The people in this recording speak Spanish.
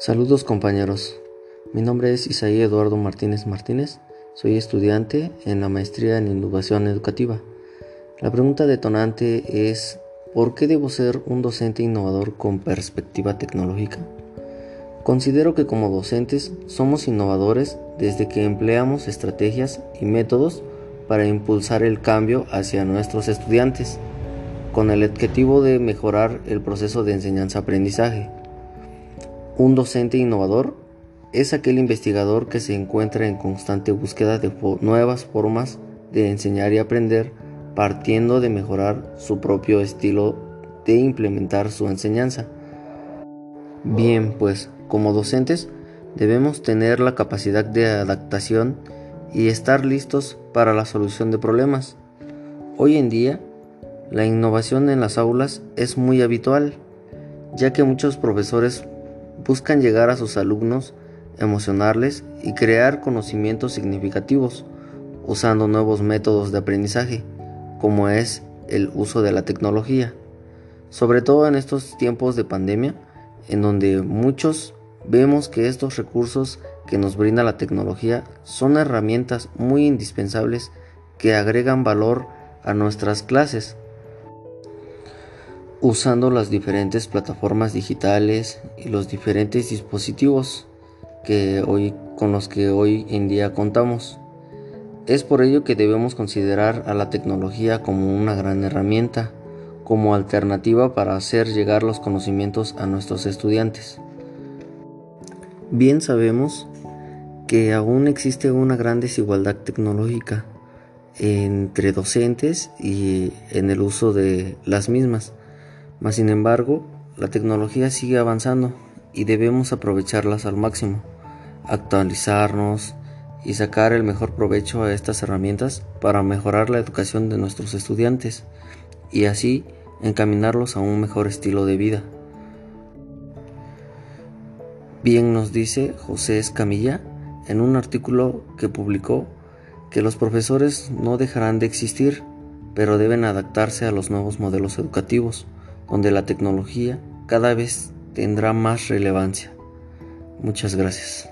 Saludos compañeros, mi nombre es Isaí Eduardo Martínez Martínez, soy estudiante en la maestría en innovación educativa. La pregunta detonante es, ¿por qué debo ser un docente innovador con perspectiva tecnológica? Considero que como docentes somos innovadores desde que empleamos estrategias y métodos para impulsar el cambio hacia nuestros estudiantes, con el objetivo de mejorar el proceso de enseñanza-aprendizaje un docente innovador es aquel investigador que se encuentra en constante búsqueda de nuevas formas de enseñar y aprender, partiendo de mejorar su propio estilo de implementar su enseñanza. Bien, pues como docentes debemos tener la capacidad de adaptación y estar listos para la solución de problemas. Hoy en día, la innovación en las aulas es muy habitual, ya que muchos profesores buscan llegar a sus alumnos, emocionarles y crear conocimientos significativos usando nuevos métodos de aprendizaje, como es el uso de la tecnología. Sobre todo en estos tiempos de pandemia, en donde muchos vemos que estos recursos que nos brinda la tecnología son herramientas muy indispensables que agregan valor a nuestras clases usando las diferentes plataformas digitales y los diferentes dispositivos que hoy con los que hoy en día contamos. Es por ello que debemos considerar a la tecnología como una gran herramienta, como alternativa para hacer llegar los conocimientos a nuestros estudiantes. Bien sabemos que aún existe una gran desigualdad tecnológica entre docentes y en el uso de las mismas mas sin embargo, la tecnología sigue avanzando y debemos aprovecharlas al máximo, actualizarnos y sacar el mejor provecho a estas herramientas para mejorar la educación de nuestros estudiantes y así encaminarlos a un mejor estilo de vida. Bien nos dice José Escamilla en un artículo que publicó que los profesores no dejarán de existir, pero deben adaptarse a los nuevos modelos educativos donde la tecnología cada vez tendrá más relevancia. Muchas gracias.